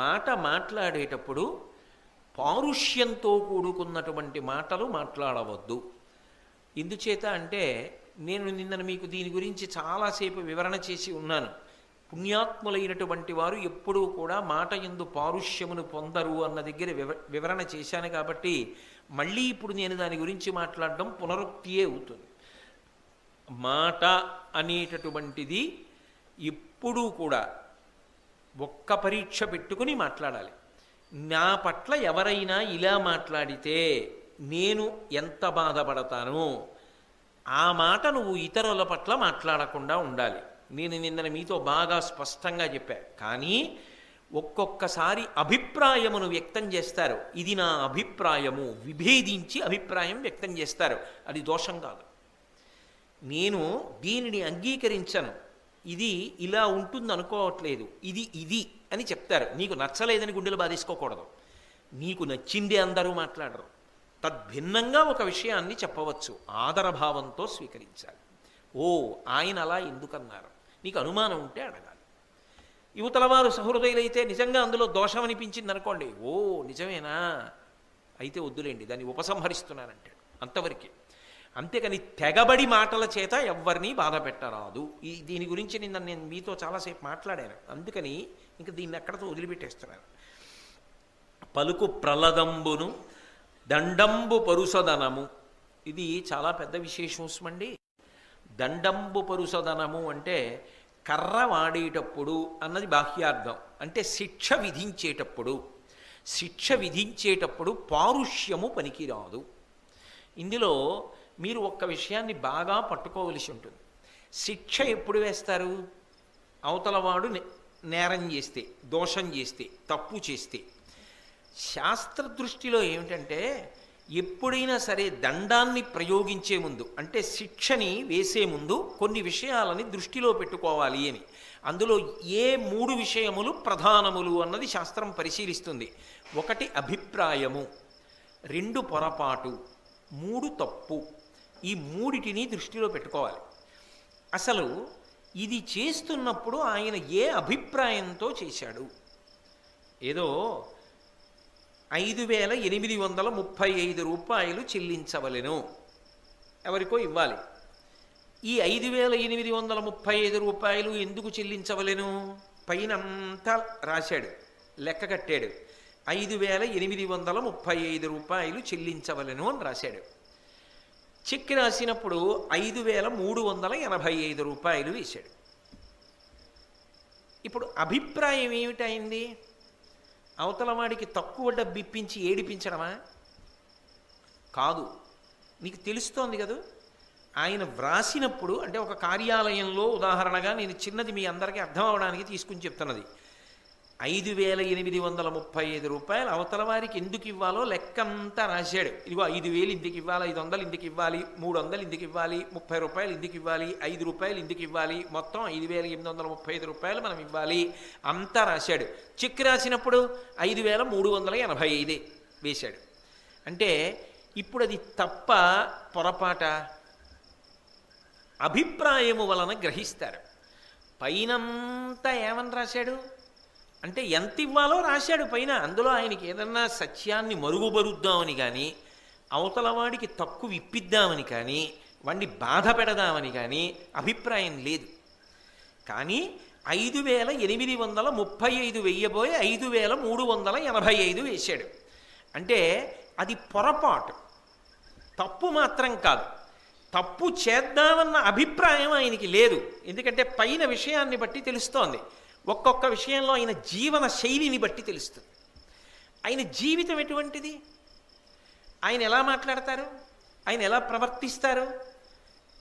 మాట మాట్లాడేటప్పుడు పారుష్యంతో కూడుకున్నటువంటి మాటలు మాట్లాడవద్దు. ఎందుచేత అంటే నేను నిన్న మీకు దీని గురించి చాలాసేపు వివరణ చేసి ఉన్నాను. పుణ్యాత్ములైనటువంటి వారు ఎప్పుడూ కూడా మాట ఎందు పారుష్యమును పొందరు అన్న దగ్గర వివ వివరణ చేశాను కాబట్టి మళ్ళీ ఇప్పుడు నేను దాని గురించి మాట్లాడడం పునరుక్తియే అవుతుంది. మాట అనేటటువంటిది ఎప్పుడూ కూడా ఒక్క పరీక్ష పెట్టుకుని మాట్లాడాలి. నా పట్ల ఎవరైనా ఇలా మాట్లాడితే నేను ఎంత బాధపడతానో? ఆ మాట నువ్వు ఇతరుల పట్ల మాట్లాడకుండా ఉండాలి. నేను నిన్న మీతో బాగా స్పష్టంగా చెప్పా. కానీ ఒక్కొక్కసారి అభిప్రాయమును వ్యక్తం చేస్తారు. ఇది నా అభిప్రాయము. విభేదించి అభిప్రాయం వ్యక్తం చేస్తారు. అది దోషం కాదు. నేను దీనిని అంగీకరించను. ఇది ఇలా ఉంటుంది అనుకోవట్లేదు ఇది ఇది అని చెప్తారు. నీకు నచ్చలేదని గుండెలు బాధేసుకోకూడదు. నీకు నచ్చింది అందరూ మాట్లాడరు. తద్భిన్నంగా ఒక విషయాన్ని చెప్పవచ్చు. ఆదరభావంతో స్వీకరించాలి. ఓ ఆయన అలా ఎందుకన్నారు? నీకు అనుమానం ఉంటే అడగాలి. యువతల వారు సహృదయులైతే నిజంగా అందులో దోషం అనిపించింది అనుకోండి ఓ నిజమేనా? అయితే వద్దులేండి. దాన్ని ఉపసంహరిస్తున్నానంటాడు అంతవరకే. అంతేకాని తెగబడి మాటల చేత ఎవరిని బాధ పెట్టరాదు. ఈ దీని గురించి నిన్న నేను మీతో చాలాసేపు మాట్లాడాను. అందుకని ఇంకా దీన్ని ఎక్కడతో వదిలిపెట్టేస్తున్నాను పలుకు ప్రలదంబును దండంబు పరుసదనము. ఇది చాలా పెద్ద విశేషం అండి దండంబు పరుసదనము అంటే కర్ర వాడేటప్పుడు అన్నది బాహ్యార్థం. అంటే శిక్ష విధించేటప్పుడు. శిక్ష విధించేటప్పుడు పారుష్యము పనికిరాదు. ఇందులో మీరు ఒక్క విషయాన్ని బాగా పట్టుకోవలసి ఉంటుంది. శిక్ష ఎప్పుడు వేస్తారు? అవతలవాడు నే- నేరం చేస్తే దోషం చేస్తే తప్పు చేస్తే. శాస్త్ర దృష్టిలో ఏమిటంటే ఎప్పుడైనా సరే దండాన్ని ప్రయోగించే ముందు అంటే శిక్షని వేసే ముందు కొన్ని విషయాలని దృష్టిలో పెట్టుకోవాలి అని. అందులో ఏ మూడు విషయములు ప్రధానములు అన్నది శాస్త్రం పరిశీలిస్తుంది. ఒకటి అభిప్రాయము రెండు పొరపాటు మూడు తప్పు. ఈ మూడిటిని దృష్టిలో పెట్టుకోవాలి. అసలు ఇది చేస్తున్నప్పుడు ఆయన ఏ అభిప్రాయంతో చేశాడు? ఏదో ఐదు వేల ఎనిమిది వందల ముప్పై ఐదు రూపాయలు చెల్లించవలెను. ఎవరికో ఇవ్వాలి. ఈ ఐదు వేల ఎనిమిది వందల ముప్పై ఐదు రూపాయలు ఎందుకు చెల్లించవలెను? పైన అంతా రాశాడు లెక్క కట్టాడు. ఐదు వేల ఎనిమిది వందల ముప్పై ఐదు రూపాయలు చెల్లించవలెను అని రాశాడు. చెక్ రాసినప్పుడు ఐదు వేల మూడు వందల ఎనభై ఐదు రూపాయలు వేశాడు. ఇప్పుడు అభిప్రాయం ఏమిటైంది? అవతల వాడికి తక్కువ డబ్బు ఇప్పించి ఏడిపించడమా? కాదు. నీకు తెలుస్తోంది కదా? ఆయన వ్రాసినప్పుడు అంటే ఒక కార్యాలయంలో ఉదాహరణగా నేను చిన్నది మీ అందరికీ అర్థం అవడానికి తీసుకుని చెప్తున్నది. ఐదు వేల ఎనిమిది వందల ముప్పై ఐదు రూపాయలు అవతల వారికి ఎందుకు ఇవ్వాలో లెక్కంతా రాశాడు. ఇదిగో ఐదు వేలు ఇందుకు ఇవ్వాలి ఐదు వందలు ఇందుకు ఇవ్వాలి మూడు వందలు ఇందుకు ఇవ్వాలి ముప్పై రూపాయలు ఇందుకు ఇవ్వాలి ఐదు రూపాయలు ఇందుకు ఇవ్వాలి మొత్తం ఐదు వేల ఎనిమిది వందల ముప్పై ఐదు రూపాయలు మనం ఇవ్వాలి అంతా రాశాడు. చెక్ రాసినప్పుడు ఐదు వేల మూడు వందల ఎనభై ఐదే వేశాడు. అంటే ఇప్పుడు అది తప్ప పొరపాట? అభిప్రాయము వలన గ్రహిస్తారు. పైనంతా ఏమని రాశాడు? అంటే ఎంత ఇవ్వాలో రాశాడు. పైన అందులో ఆయనకి ఏదన్నా సత్యాన్ని మరుగుబరుద్దామని కానీ అవతల వాడికి తక్కువ ఇప్పిద్దామని కానీ వాడిని బాధ పెడదామని కానీ అభిప్రాయం లేదు. కానీ ఐదు వేల ఎనిమిది వందల ముప్పై ఐదు వెయ్యబోయి ఐదు వేల మూడు వందల ఎనభై ఐదు వేశాడు. అంటే అది పొరపాటు. తప్పు మాత్రం కాదు. తప్పు చేద్దామన్న అభిప్రాయం ఆయనకి లేదు. ఎందుకంటే పైన విషయాన్ని బట్టి తెలుస్తోంది. ఒక్కొక్క విషయంలో ఆయన జీవన శైలిని బట్టి తెలుస్తుంది. ఆయన జీవితం ఎటువంటిది? ఆయన ఎలా మాట్లాడతారు? ఆయన ఎలా ప్రవర్తిస్తారు?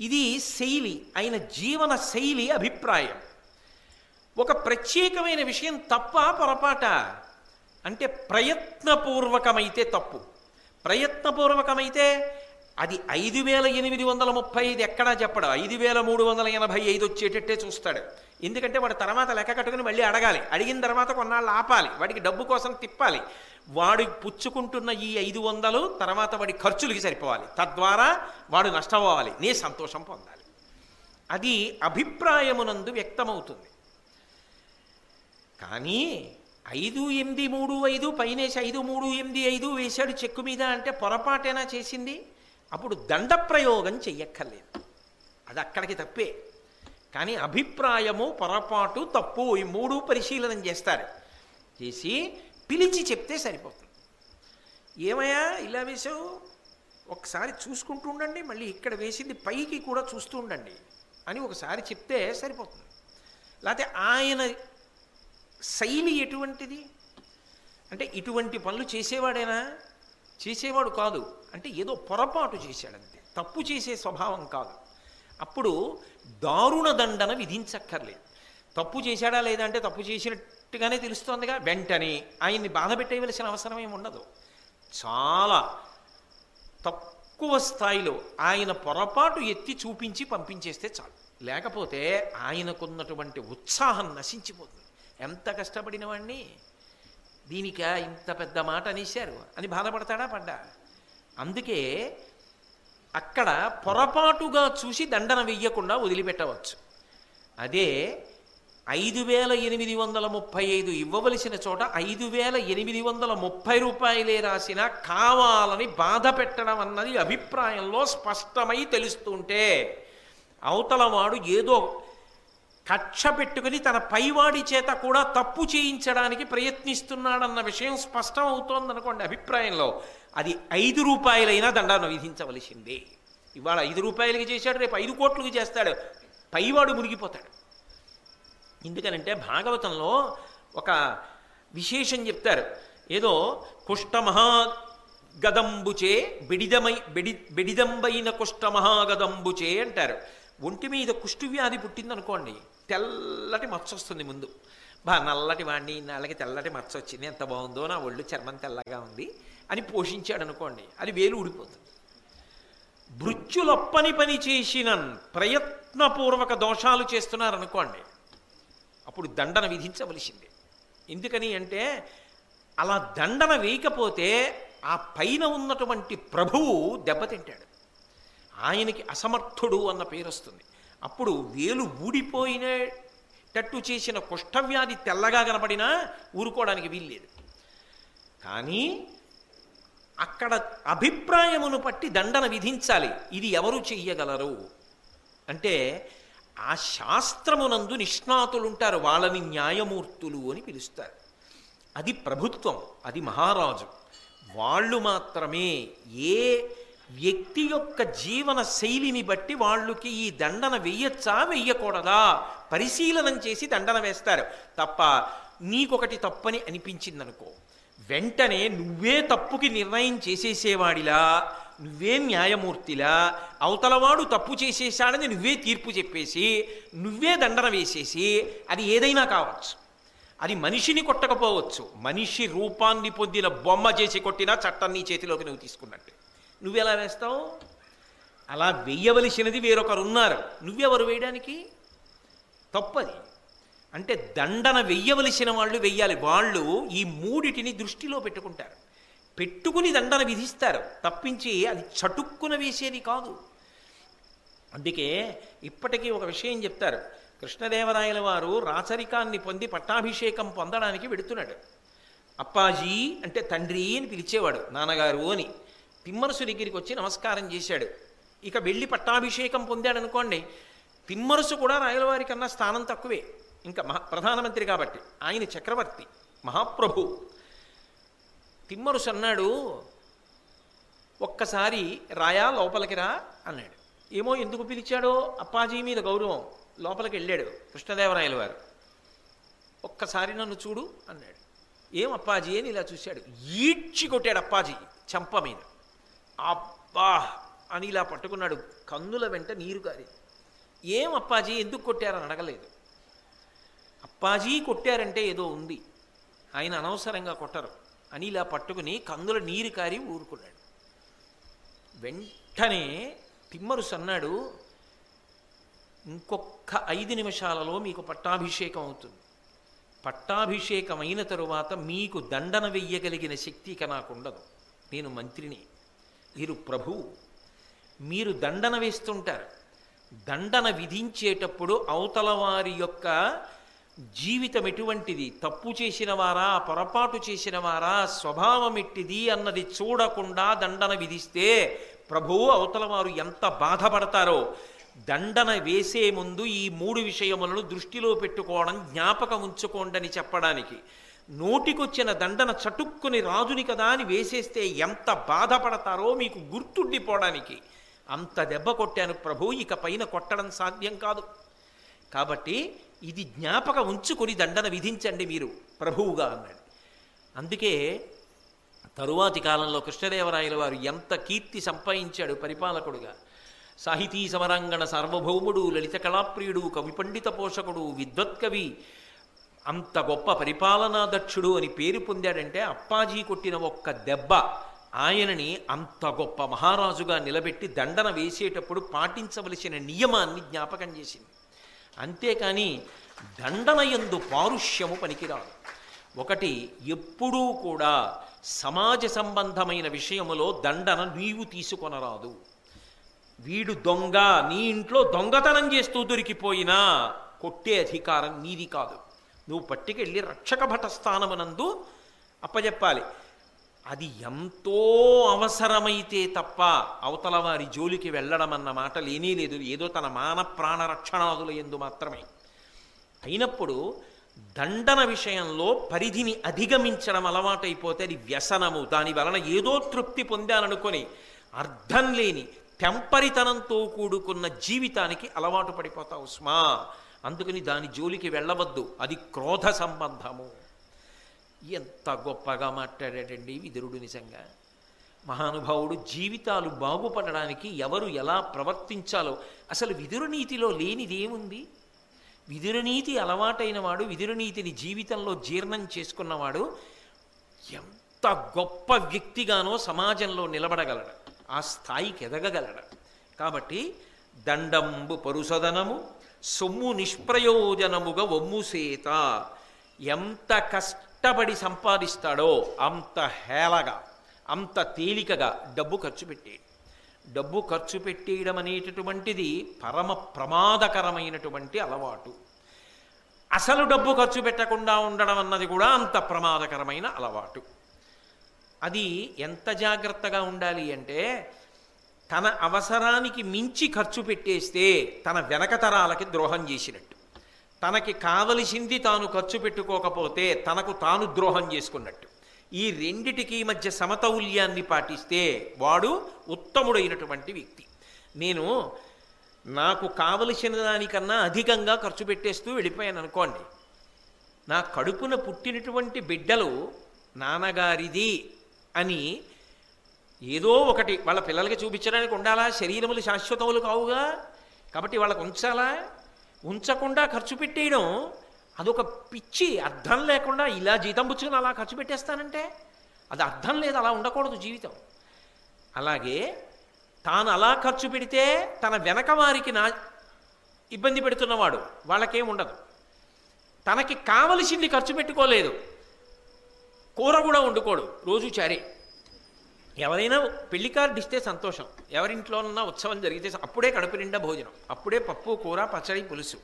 ఇది శైలి ఆయన జీవన శైలి అభిప్రాయం. ఒక ప్రత్యేకమైన విషయం తప్ప పొరపాట అంటే ప్రయత్నపూర్వకమైతే తప్పు. ప్రయత్నపూర్వకమైతే అది ఐదు వేల ఎనిమిది వందల ముప్పై ఐదు ఎక్కడా చెప్పడు. ఐదు వేల మూడు వందల ఎనభై ఐదు వచ్చేటట్టే చూస్తాడు. ఎందుకంటే వాడు తర్వాత లెక్క కట్టుకుని మళ్ళీ అడగాలి. అడిగిన తర్వాత కొన్నాళ్ళు ఆపాలి. వాడికి డబ్బు కోసం తిప్పాలి. వాడు పుచ్చుకుంటున్న ఈ ఐదు వందలు తర్వాత వాడి ఖర్చులకి సరిపోవాలి. తద్వారా వాడు నష్టపోవాలి. నీ సంతోషం పొందాలి. అది అభిప్రాయమునందు వ్యక్తమవుతుంది. కానీ ఐదు ఎనిమిది మూడు ఐదు పైనేసి ఐదు మూడు ఎనిమిది ఐదు వేశాడు చెక్కు మీద అంటే పొరపాటేనా చేసింది? అప్పుడు దండ ప్రయోగం చెయ్యక్కర్లేదు. అది అక్కడికి తప్పే. కానీ అభిప్రాయము పొరపాటు తప్పు ఈ మూడు పరిశీలన చేస్తారు. చేసి పిలిచి చెప్తే సరిపోతుంది. ఏమయ్యా ఇలా వేసావు ఒకసారి చూసుకుంటూ ఉండండి మళ్ళీ ఇక్కడ వేసింది పైకి కూడా చూస్తూ ఉండండి అని ఒకసారి చెప్తే సరిపోతుంది. లేకపోతే ఆయన శైలి ఎటువంటిది? అంటే ఇటువంటి పనులు చేసేవాడేనా? చేసేవాడు కాదు. అంటే ఏదో పొరపాటు చేశాడంతే. తప్పు చేసే స్వభావం కాదు. అప్పుడు దారుణ దండన విధించక్కర్లేదు. తప్పు చేశాడా లేదా అంటే తప్పు చేసినట్టుగానే తెలుస్తోందిగా. వెంటనే ఆయన్ని బాధ పెట్టేయవలసిన అవసరం ఏమి ఉండదు. చాలా తక్కువ స్థాయిలో ఆయన పొరపాటు ఎత్తి చూపించి పంపించేస్తే చాలు. లేకపోతే ఆయనకున్నటువంటి ఉత్సాహం నశించిపోతుంది. ఎంత కష్టపడిన వాడిని దీనిక ఇంత పెద్ద మాట అనేశారు. అని బాధపడతాడా? పడ్డా. అందుకే అక్కడ పొరపాటుగా చూసి దండన వెయ్యకుండా వదిలిపెట్టవచ్చు. అదే ఐదు వేల ఎనిమిది వందల ముప్పై ఐదు ఇవ్వవలసిన చోట ఐదు వేల ఎనిమిది వందల ముప్పై రూపాయలే రాసిన కావాలని బాధ పెట్టడం అన్నది అభిప్రాయంలో స్పష్టమై తెలుస్తుంటే అవతలవాడు ఏదో కక్ష పెట్టుకుని తన పైవాడి చేత కూడా తప్పు చేయించడానికి ప్రయత్నిస్తున్నాడన్న విషయం స్పష్టం అవుతోందనుకోండి అభిప్రాయంలో. అది ఐదు రూపాయలైనా దండాన్ని విధించవలసిందే. ఇవాళ ఐదు రూపాయలకి చేశాడు రేపు ఐదు కోట్లకి చేస్తాడు. పైవాడు మునిగిపోతాడు. ఎందుకనంటే భాగవతంలో ఒక విశేషం చెప్తారు. ఏదో కుష్ఠమహా గదంబుచే బెడిదమై బెడి బెడిదంబైన కుష్ఠమహాగదంబుచే అంటారు. ఒంటి మీద కుష్టు వ్యాధి పుట్టిందనుకోండి తెల్లటి మచ్చ వస్తుంది ముందు. బా నల్లటి వాడిని నల్లకి తెల్లటి మచ్చ వచ్చింది ఎంత బాగుందో నా ఒళ్ళు చర్మం తెల్లగా ఉంది అని పోషించాడు అనుకోండి అది వేలు ఊడిపోతుంది. భృత్యులొప్పని పని చేసిన ప్రయత్నపూర్వక దోషాలు చేస్తున్నారనుకోండి అప్పుడు దండన విధించవలసిందే. ఎందుకని అంటే అలా దండన వేయకపోతే ఆ పైన ఉన్నటువంటి ప్రభువు దెబ్బతింటాడు. ఆయనకి అసమర్థుడు అన్న పేరు వస్తుంది. అప్పుడు వేలు ఊడిపోయినట్టు చేసిన కుష్ఠవ్యాధి తెల్లగా కనపడినా ఊరుకోవడానికి వీల్లేదు. కానీ అక్కడ అభిప్రాయమును పట్టి దండన విధించాలి. ఇది ఎవరు చెయ్యగలరు? అంటే ఆ శాస్త్రమునందు నిష్ణాతులుంటారు. వాళ్ళని న్యాయమూర్తులు అని పిలుస్తారు. అది ప్రభుత్వం అది మహారాజు. వాళ్ళు మాత్రమే ఏ వ్యక్తి యొక్క జీవన శైలిని బట్టి వాళ్ళకి ఈ దండన వెయ్యొచ్చా వెయ్యకూడదా పరిశీలనం చేసి దండన వేస్తారు. తప్ప నీకొకటి తప్పని అనిపించిందనుకో వెంటనే నువ్వే తప్పుకి నిర్ణయం చేసేసేవాడిలా నువ్వే న్యాయమూర్తిలా అవతలవాడు తప్పు చేసేసాడని నువ్వే తీర్పు చెప్పేసి నువ్వే దండన వేసేసి అది ఏదైనా కావచ్చు. అది మనిషిని కొట్టకపోవచ్చు. మనిషి రూపాన్ని పొందిన బొమ్మ చేసి కొట్టినా చట్టం నీ చేతిలోకి నువ్వు తీసుకున్నట్టు. నువ్వెలా వేస్తావు? అలా వెయ్యవలసినది వేరొకరు ఉన్నారు నువ్వెవరు వేయడానికి? తప్పది. అంటే దండన వెయ్యవలసిన వాళ్ళు వెయ్యాలి వాళ్ళు ఈ మూడిటిని దృష్టిలో పెట్టుకుంటారు. పెట్టుకుని దండన విధిస్తారు. తప్పించి అది చటుక్కున వేసేది కాదు. అందుకే ఇప్పటికీ ఒక విషయం చెప్తారు. కృష్ణదేవరాయల వారు రాచరికాన్ని పొంది పట్టాభిషేకం పొందడానికి వెడుతున్నాడు. అప్పాజీ అంటే తండ్రి అని పిలిచేవాడు నాన్నగారు అని. తిమ్మరసు దగ్గరికి వచ్చి నమస్కారం చేశాడు. ఇక వెళ్ళి పట్టాభిషేకం పొందాడు అనుకోండి తిమ్మరుసు కూడా రాయలవారి కన్నా స్థానం తక్కువే. ఇంకా మహా ప్రధానమంత్రి కాబట్టి ఆయన చక్రవర్తి మహాప్రభు. తిమ్మరుసు అన్నాడు ఒక్కసారి రాయా లోపలికి రా అన్నాడు. ఏమో ఎందుకు పిలిచాడో అప్పాజీ మీద గౌరవం. లోపలికి వెళ్ళాడు కృష్ణదేవరాయల వారు. ఒక్కసారి నన్ను చూడు అన్నాడు. ఏం అప్పాజీ అని ఇలా చూశాడు. ఈడ్చి కొట్టాడు అప్పాజీ చంప మీద. అబ్బా! అని ఇలా పట్టుకున్నాడు. కన్నుల వెంట నీరు కారి. ఏం అప్పాజీ? ఎందుకు కొట్టారని అడగలేదు. అప్పాజీ కొట్టారంటే ఏదో ఉంది. ఆయన అనవసరంగా కొట్టరు. అని ఇలా పట్టుకుని కందుల నీరు కారి ఊరుకున్నాడు. వెంటనే తిమ్మరుసు అన్నాడు ఇంకొక ఐదు నిమిషాలలో మీకు పట్టాభిషేకం అవుతుంది. పట్టాభిషేకం అయిన తరువాత మీకు దండన వెయ్యగలిగిన శక్తి ఇక నాకు ఉండదు నేను మంత్రిని. మీరు ప్రభువు మీరు దండన వేస్తుంటారు. దండన విధించేటప్పుడు అవతల వారి యొక్క జీవితం ఎటువంటిది? తప్పు చేసిన వారా పొరపాటు చేసిన వారా స్వభావం ఎట్టిది అన్నది చూడకుండా దండన విధిస్తే ప్రభువు అవతల వారు ఎంత బాధపడతారో. దండన వేసే ముందు ఈ మూడు విషయములను దృష్టిలో పెట్టుకోవడం జ్ఞాపకం ఉంచుకోండని చెప్పడానికి. నోటికొచ్చిన దండన చటుక్కుని రాజుని కదా అని వేసేస్తే ఎంత బాధపడతారో మీకు గుర్తుండిపోవడానికి. అంత దెబ్బ కొట్టాను ప్రభు ఇక పైన కొట్టడం సాధ్యం కాదు. కాబట్టి ఇది జ్ఞాపక ఉంచుకొని దండన విధించండి మీరు ప్రభువుగా అన్నాడు. అందుకే తరువాతి కాలంలో కృష్ణదేవరాయల వారు ఎంత కీర్తి సంపాదించాడు పరిపాలకుడుగా. సాహితీ సమరాంగణ సార్వభౌముడు లలిత కళాప్రియుడు కవి పండిత పోషకుడు విద్వత్కవి అంత గొప్ప పరిపాలనా దక్షుడు అని పేరు పొందాడంటే అప్పాజీ కొట్టిన ఒక్క దెబ్బ ఆయనని అంత గొప్ప మహారాజుగా నిలబెట్టి దండన వేసేటప్పుడు పాటించవలసిన నియమాన్ని జ్ఞాపకం చేసింది. అంతేకాని దండన ఎందు పారుష్యము పనికిరాదు. ఒకటి ఎప్పుడూ కూడా సమాజ సంబంధమైన విషయములో దండన నీవు తీసుకొనరాదు. వీడు దొంగ నీ ఇంట్లో దొంగతనం చేస్తూ దొరికిపోయినా కొట్టే అధికారం నీది కాదు. నువ్వు పట్టుకెళ్ళి రక్షక భటస్థానమునందు అప్పజెప్పాలి. అది ఎంతో అవసరమైతే తప్ప అవతల వారి జోలికి వెళ్ళడం అన్న మాట లేనే లేదు. ఏదో తన మాన ప్రాణ రక్షణాదుల ఎందు మాత్రమే. అయినప్పుడు దండన విషయంలో పరిధిని అధిగమించడం అలవాటైపోతే అది వ్యసనము. దాని వలన ఏదో తృప్తి పొందాలనుకొని అర్థం లేని తెంపరితనంతో కూడుకున్న జీవితానికి అలవాటు పడిపోతావు స్మా అందుకని దాని జోలికి వెళ్ళవద్దు. అది క్రోధ సంబంధము. ఎంత గొప్పగా మాట్లాడాడండి విదురుడు నిజంగా. మహానుభావుడు జీవితాలు బాగుపడడానికి ఎవరు ఎలా ప్రవర్తించాలో. అసలు విదురునీతిలో లేనిదేముంది? విదురునీతి అలవాటైన వాడు విదురునీతిని జీవితంలో జీర్ణం చేసుకున్నవాడు ఎంత గొప్ప వ్యక్తిగానో సమాజంలో నిలబడగలడు. ఆ స్థాయికి ఎదగగలడు. కాబట్టి దండంబు పరుసదనము సొమ్ము నిష్ప్రయోజనముగా ఒమ్ముసేత ఎంత కష్టపడి సంపాదిస్తాడో అంత హేళగా అంత తేలికగా డబ్బు ఖర్చు పెట్టేడు. డబ్బు ఖర్చు పెట్టేయడం అనేటటువంటిది పరమ ప్రమాదకరమైనటువంటి అలవాటు. అసలు డబ్బు ఖర్చు పెట్టకుండా ఉండడం అన్నది కూడా అంత ప్రమాదకరమైన అలవాటు. అది ఎంత జాగ్రత్తగా ఉండాలి అంటే తన అవసరానికి మించి ఖర్చు పెట్టేస్తే తన వెనక తరాలకి ద్రోహం చేసినట్టు. తనకి కావలసింది తాను ఖర్చు పెట్టుకోకపోతే తనకు తాను ద్రోహం చేసుకున్నట్టు. ఈ రెండిటికి మధ్య సమతౌల్యాన్ని పాటిస్తే వాడు ఉత్తముడైనటువంటి వ్యక్తి. నేను నాకు కావలసిన దానికన్నా అధికంగా ఖర్చు పెట్టేస్తూ వెళ్ళిపోయాను అనుకోండి నా కడుపున పుట్టినటువంటి బిడ్డలు నాన్నగారిది అని ఏదో ఒకటి వాళ్ళ పిల్లలకి చూపించడానికి ఉండాలా? శరీరములు శాశ్వతములు కావుగా? కాబట్టి వాళ్ళకు ఉంచాలా? ఉంచకుండా ఖర్చు పెట్టేయడం అదొక పిచ్చి అర్థం లేకుండా ఇలా జీతం పుచ్చుకుని అలా ఖర్చు పెట్టేస్తానంటే అది అర్థం లేదు అలా ఉండకూడదు జీవితం. అలాగే తాను అలా ఖర్చు పెడితే తన వెనక వారికి నా ఇబ్బంది పెడుతున్నవాడు వాళ్ళకేం ఉండదు. తనకి కావలసింది ఖర్చు పెట్టుకోలేదు. కూర కూడా వండుకోడు. రోజు చారే. ఎవరైనా పెళ్ళి కార్డు ఇస్తే సంతోషం. ఎవరింట్లోనన్నా ఉత్సవం జరిగితే అప్పుడే కడుపు నిండా భోజనం. అప్పుడే పప్పు కూర పచ్చడి పులుసు.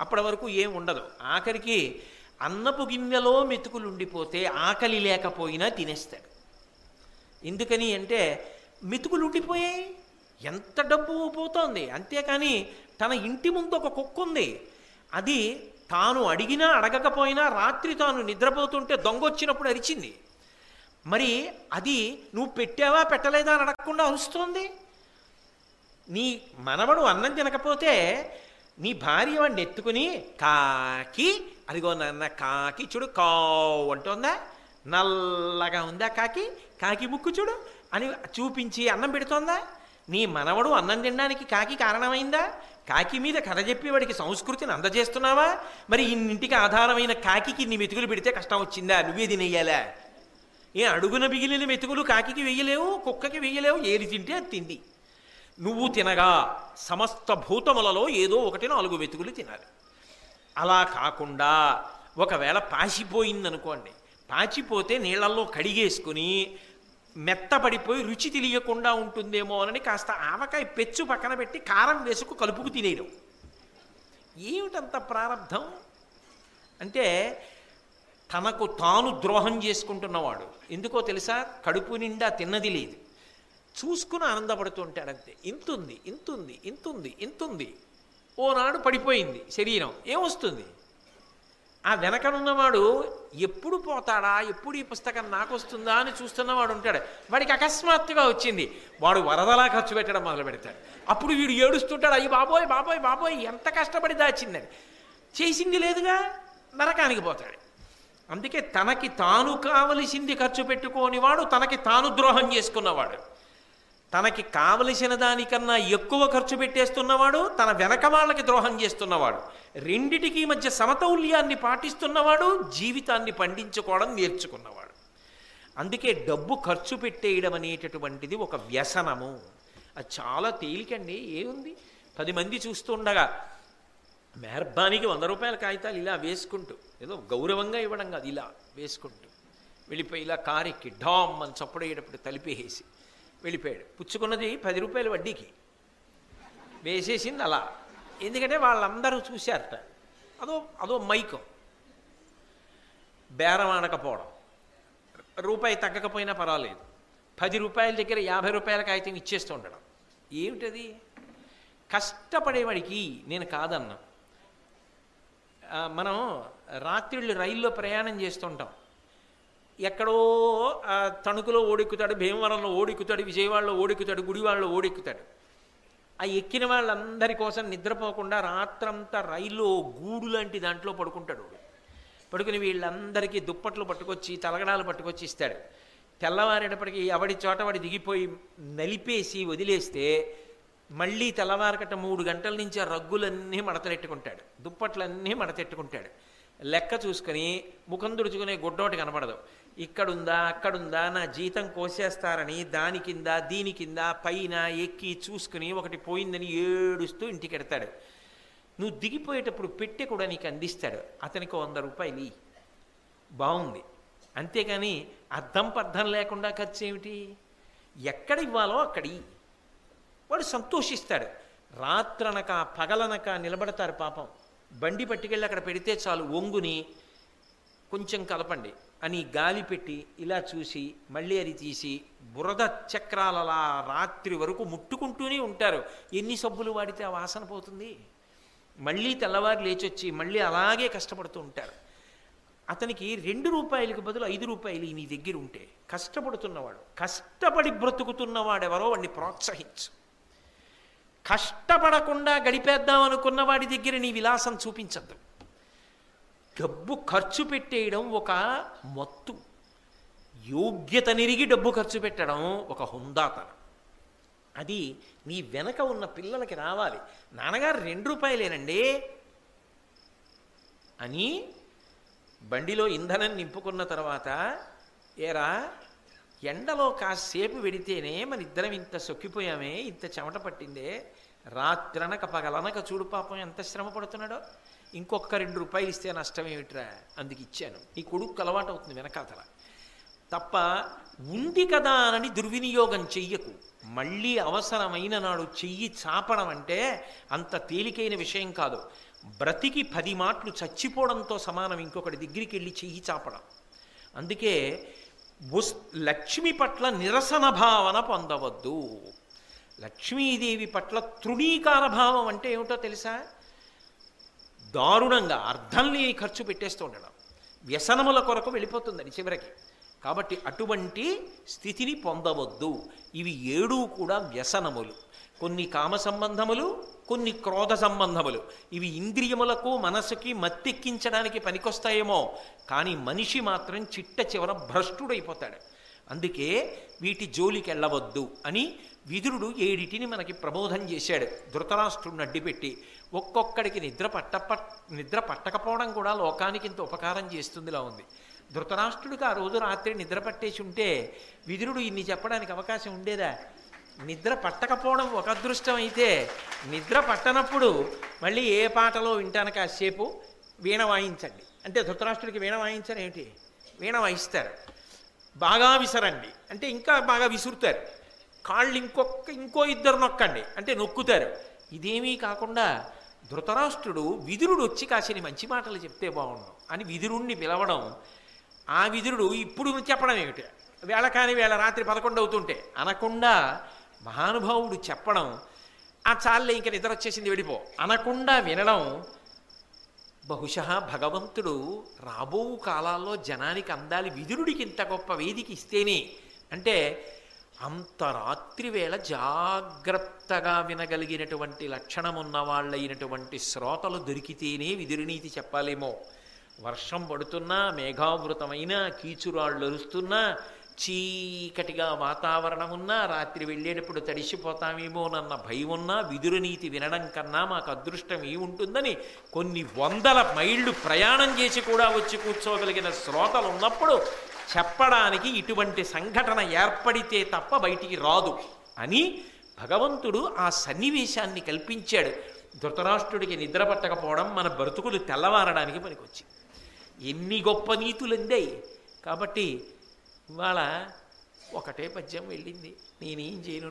అప్పటి వరకు ఏం ఉండదు. ఆఖరికి అన్నపు గిన్నెలో మెతుకులు ఉండిపోతే ఆకలి లేకపోయినా తినేస్తాడు ఎందుకని అంటే మెతుకులు ఉండిపోయాయి ఎంత డబ్బు పోతోంది. అంతేకాని తన ఇంటి ముందు ఒక కుక్క ఉంది. అది తాను అడిగినా అడగకపోయినా రాత్రి తాను నిద్రపోతుంటే దొంగ వచ్చినప్పుడు అరిచింది. మరి అది నువ్వు పెట్టావా పెట్టలేదా అని అడగకుండా అరుస్తుంది నీ మనవడు అన్నం తినకపోతే నీ భార్య వాడిని ఎత్తుకుని కాకి అదిగో నాన్న కాకి చూడు కావు అంటుందా? నల్లగా ఉందా కాకి? కాకి ముక్కు చూడు అని చూపించి అన్నం పెడుతోందా? నీ మనవడు అన్నం తినడానికి కాకి కారణమైందా? కాకి మీద కథ చెప్పి వాడికి సంస్కృతిని అందజేస్తున్నావా? మరి ఇన్నింటికి ఆధారమైన కాకికి నీ మెతుకులు పెడితే కష్టం వచ్చిందా? నువ్వే తినేయాలా? ఏ అడుగున మిగిలిన మెతుకులు కాకికి వెయ్యలేవు కుక్కకి వెయ్యలేవు ఏది తింటే అది తింది నువ్వు తినగా సమస్త భూతములలో ఏదో ఒకటి నాలుగు వెతుకులు తినాలి. అలా కాకుండా ఒకవేళ పాసిపోయిందనుకోండి పాచిపోతే నీళ్ళల్లో కడిగేసుకుని మెత్తపడిపోయి రుచి తెలియకుండా ఉంటుందేమో అని కాస్త ఆవకాయ పెచ్చు పక్కన పెట్టి కారం వేసుకు కలుపుకు తినేయడం. ఏమిటంత ప్రారంధం అంటే తనకు తాను ద్రోహం చేసుకుంటున్నవాడు. ఎందుకో తెలుసా? కడుపు నిండా తిన్నది లేదు. చూసుకుని ఆనందపడుతూ ఉంటాడంతే ఇంతుంది ఇంతుంది ఇంతుంది ఇంతుంది. ఓనాడు పడిపోయింది శరీరం. ఏమొస్తుంది? ఆ వెనకనున్నవాడు ఎప్పుడు పోతాడా? ఎప్పుడు ఈ పుస్తకం నాకు వస్తుందా అని చూస్తున్నవాడు ఉంటాడు. వాడికి అకస్మాత్తుగా వచ్చింది. వాడు వరదలా ఖర్చు పెట్టడం మొదలు పెడతాడు. అప్పుడు వీడు ఏడుస్తుంటాడు అయ్యి బాబోయ్ బాబోయ్ బాబోయ్ ఎంత కష్టపడి దాచిందని. చేసింది లేదుగా నరకానికి పోతాడు. అందుకే తనకి తాను కావలసింది ఖర్చు పెట్టుకోనివాడు తనకి తాను ద్రోహం చేసుకున్నవాడు. తనకి కావలసిన దానికన్నా ఎక్కువ ఖర్చు పెట్టేస్తున్నవాడు తన వెనక వాళ్ళకి ద్రోహం చేస్తున్నవాడు. రెండిటికి మధ్య సమతౌల్యాన్ని పాటిస్తున్నవాడు జీవితాన్ని పండించుకోవడం నేర్చుకున్నవాడు. అందుకే డబ్బు ఖర్చు పెట్టేయడం అనేటటువంటిది ఒక వ్యసనము. అది చాలా తేలికండి ఏముంది? పది మంది చూస్తుండగా మెహర్బానికి వంద రూపాయల కాగితాలు ఇలా వేసుకుంటూ ఏదో గౌరవంగా ఇవ్వడం కాదు ఇలా వేసుకుంటూ వెళ్ళిపోయి ఇలా కారెక్కి డామ్ అని చప్పుడయ్యేటప్పుడు తలిపేసి వెళ్ళిపోయాడు. పుచ్చుకున్నది పది రూపాయల వడ్డీకి. వేసేసింది అలా. ఎందుకంటే వాళ్ళందరూ చూశారట. అదో అదో మైకం. బేరం ఆడకపోవడం. రూపాయి తగ్గకపోయినా పర్వాలేదు. పది రూపాయల దగ్గర యాభై రూపాయల కాగితం ఇచ్చేస్తూ ఉండడం. ఏమిటది? కష్టపడేవాడికి నేను కాదన్నా. మనం రాత్రిళ్ళు రైల్లో ప్రయాణం చేస్తుంటాం. ఎక్కడో తణుకులో ఓడెక్కుతాడు భీమవరంలో ఓడెక్కుతాడు విజయవాడలో ఓడెక్కుతాడు గుడివాడలో ఓడెక్కుతాడు. ఆ ఎక్కిన వాళ్ళందరి కోసం నిద్రపోకుండా రాత్రంతా రైల్లో గూడు లాంటి దాంట్లో పడుకుంటాడు పడుకుని వీళ్ళందరికీ దుప్పట్లు పట్టుకొచ్చి తలగడాలు పట్టుకొచ్చి ఇస్తాడు. తెల్లవారేటప్పటికి ఎవడి చోట వాడి దిగిపోయి నలిపేసి వదిలేస్తే మళ్ళీ తెల్లవారకట మూడు గంటల నుంచి ఆ రగ్గులన్నీ మడతలెట్టుకుంటాడు. దుప్పట్లన్నీ మడతెట్టుకుంటాడు. లెక్క చూసుకొని ముఖం తుడుచుకునే గుడ్డోటి కనపడదు ఇక్కడుందా అక్కడుందా నా జీతం కోసేస్తారని దాని కింద దీని కింద పైన ఎక్కి చూసుకుని ఒకటి పోయిందని ఏడుస్తూ ఇంటికి ఎడతాడు నువ్వు దిగిపోయేటప్పుడు పెట్టె కూడా నీకు అందిస్తాడు. అతనికి వంద రూపాయలు బాగుంది అంతేకాని అర్థం పర్థం లేకుండా ఖర్చు ఏమిటి ఎక్కడ ఇవ్వాలో అక్కడి వాడు సంతోషిస్తాడు. రాత్రనక పగలనక నిలబడతారు పాపం. బండి పట్టుకెళ్ళి అక్కడ పెడితే చాలు ఒంగుని కొంచెం కలపండి అని గాలి పెట్టి ఇలా చూసి మళ్ళీ అది తీసి బురద చక్రాలలా రాత్రి వరకు ముట్టుకుంటూనే ఉంటారు. ఎన్ని సబ్బులు వాడితే ఆ వాసన పోతుంది? మళ్ళీ తెల్లవారు లేచొచ్చి మళ్ళీ అలాగే కష్టపడుతూ ఉంటారు. అతనికి రెండు రూపాయలకు బదులు ఐదు రూపాయలు నీ దగ్గర ఉంటే కష్టపడుతున్నవాడు కష్టపడి బ్రతుకుతున్నవాడెవరో వాడిని ప్రోత్సహించు. కష్టపడకుండా గడిపేద్దాం అనుకున్న వాడి దగ్గర నీ విలాసం చూపించద్దు. డబ్బు ఖర్చు పెట్టేయడం ఒక మత్తు. యోగ్యత నిరిగి డబ్బు ఖర్చు పెట్టడం ఒక హుందాతనం. అది నీ వెనక ఉన్న పిల్లలకి రావాలి. నాన్నగారు రెండు రూపాయలేనండి అని బండిలో ఇంధనం నింపుకున్న తర్వాత ఏరా ఎండలో కాసేపు వెడితేనే మన ఇద్దరం ఇంత సొక్కిపోయామే ఇంత చెమట పట్టిందే రాత్రనక పగలనక చూడు పాపం ఎంత శ్రమ పడుతున్నాడో. ఇంకొక రెండు రూపాయలు ఇస్తే నష్టం ఏమిట్రా? అందుకు ఇచ్చాను. నీ కొడుకు అలవాటు అవుతుంది వెనకాతల. తప్ప ఉంది కదా అని దుర్వినియోగం చెయ్యకు. మళ్ళీ అవసరమైన నాడు చెయ్యి చాపడం అంటే అంత తేలికైన విషయం కాదు. బ్రతికి పది మాటలు చచ్చిపోవడంతో సమానం ఇంకొకటి దగ్గరికి వెళ్ళి చెయ్యి చాపడం. అందుకే లక్ష్మి పట్ల నిరసన భావన పొందవద్దు. లక్ష్మీదేవి పట్ల తృణీకార భావం అంటే ఏమిటో తెలుసా? దారుణంగా అర్థం లేని ఖర్చు పెట్టేస్తూ ఉండడం. వ్యసనముల కొరకు వెళ్ళిపోతుందని చివరికి. కాబట్టి అటువంటి స్థితిని పొందవద్దు. ఇవి ఏడూ కూడా వ్యసనములు. కొన్ని కామ సంబంధములు కొన్ని క్రోధ సంబంధములు. ఇవి ఇంద్రియములకు మనసుకి మత్తెక్కించడానికి పనికొస్తాయేమో. కానీ మనిషి మాత్రం చిట్ట చివర భ్రష్టుడైపోతాడు. అందుకే వీటి జోలికి వెళ్ళవద్దు అని విదురుడు ఏడిటిని మనకి ప్రబోధం చేశాడు. ధృతరాష్ట్రుడిని అడ్డిపెట్టి ఒక్కొక్కడికి నిద్ర పట్ట నిద్ర పట్టకపోవడం కూడా లోకానికి ఇంత ఉపకారం చేస్తుందిలా ఉంది. ధృతరాష్ట్రుడికి ఆ రోజు రాత్రి నిద్ర పట్టేసి ఉంటే విదురుడు ఇన్ని చెప్పడానికి అవకాశం ఉండేదా? నిద్ర పట్టకపోవడం ఒక అదృష్టం అయితే నిద్ర పట్టనప్పుడు మళ్ళీ ఏ పాటలో వింటాను కాసేపు? వీణ వాయించండి. అంటే ధృతరాష్ట్రుడికి వీణ వాయించని ఏమిటి వీణ వాయిస్తారు. బాగా విసరండి. అంటే ఇంకా బాగా విసురుతారు. కాళ్ళు ఇంకొక ఇంకో ఇద్దరు నొక్కండి. అంటే నొక్కుతారు. ఇదేమీ కాకుండా ధృతరాష్ట్రుడు విదురుడు వచ్చి కాసిని మంచి మాటలు చెప్తే బాగుండు అని విదురుణ్ణి పిలవడం ఆ విదురుడు ఇప్పుడు చెప్పడం ఏమిటి? వేళ కాని వేళ రాత్రి పదకొండు అవుతుంటే అనకుండా మహానుభావుడు చెప్పడం ఆ చాలే ఇంక నిద్ర వచ్చేసింది వెళ్ళిపో. అనకుండా వినడం బహుశా భగవంతుడు రాబో కాలాల్లో జనానికి అందాలి విదురుడికి ఇంత గొప్ప వేదిక ఇస్తేనే. అంటే అంత రాత్రి వేళ జాగ్రత్తగా వినగలిగినటువంటి లక్షణం ఉన్న వాళ్ళైనటువంటి శ్రోతలు దొరికితేనే విదురునీతి చెప్పాలేమో. వర్షం పడుతున్నా మేఘావృతమైన కీచురాళ్ళు అరుస్తున్నా చీకటిగా వాతావరణం ఉన్నా రాత్రి వెళ్ళేటప్పుడు తడిసిపోతామేమోనన్న భయం ఉన్నా విదురునీతి వినడం కన్నా మాకు అదృష్టం ఏముంటుందని కొన్ని వందల మైళ్ళు ప్రయాణం చేసి కూడా వచ్చి కూర్చోగలిగిన శ్రోతలు ఉన్నప్పుడు చెప్పడానికి ఇటువంటి సంఘటన ఏర్పడితే తప్ప బయటికి రాదు అని భగవంతుడు ఆ సన్నివేశాన్ని కల్పించాడు. ధృతరాష్ట్రుడికి నిద్ర పట్టకపోవడం మన బ్రతుకులు తెల్లవారడానికి పనికొచ్చి ఎన్ని గొప్ప నీతులు అందాయి కాబట్టి ఇవాళ ఒకటే పద్యం వెళ్ళింది. నేనేం చేయను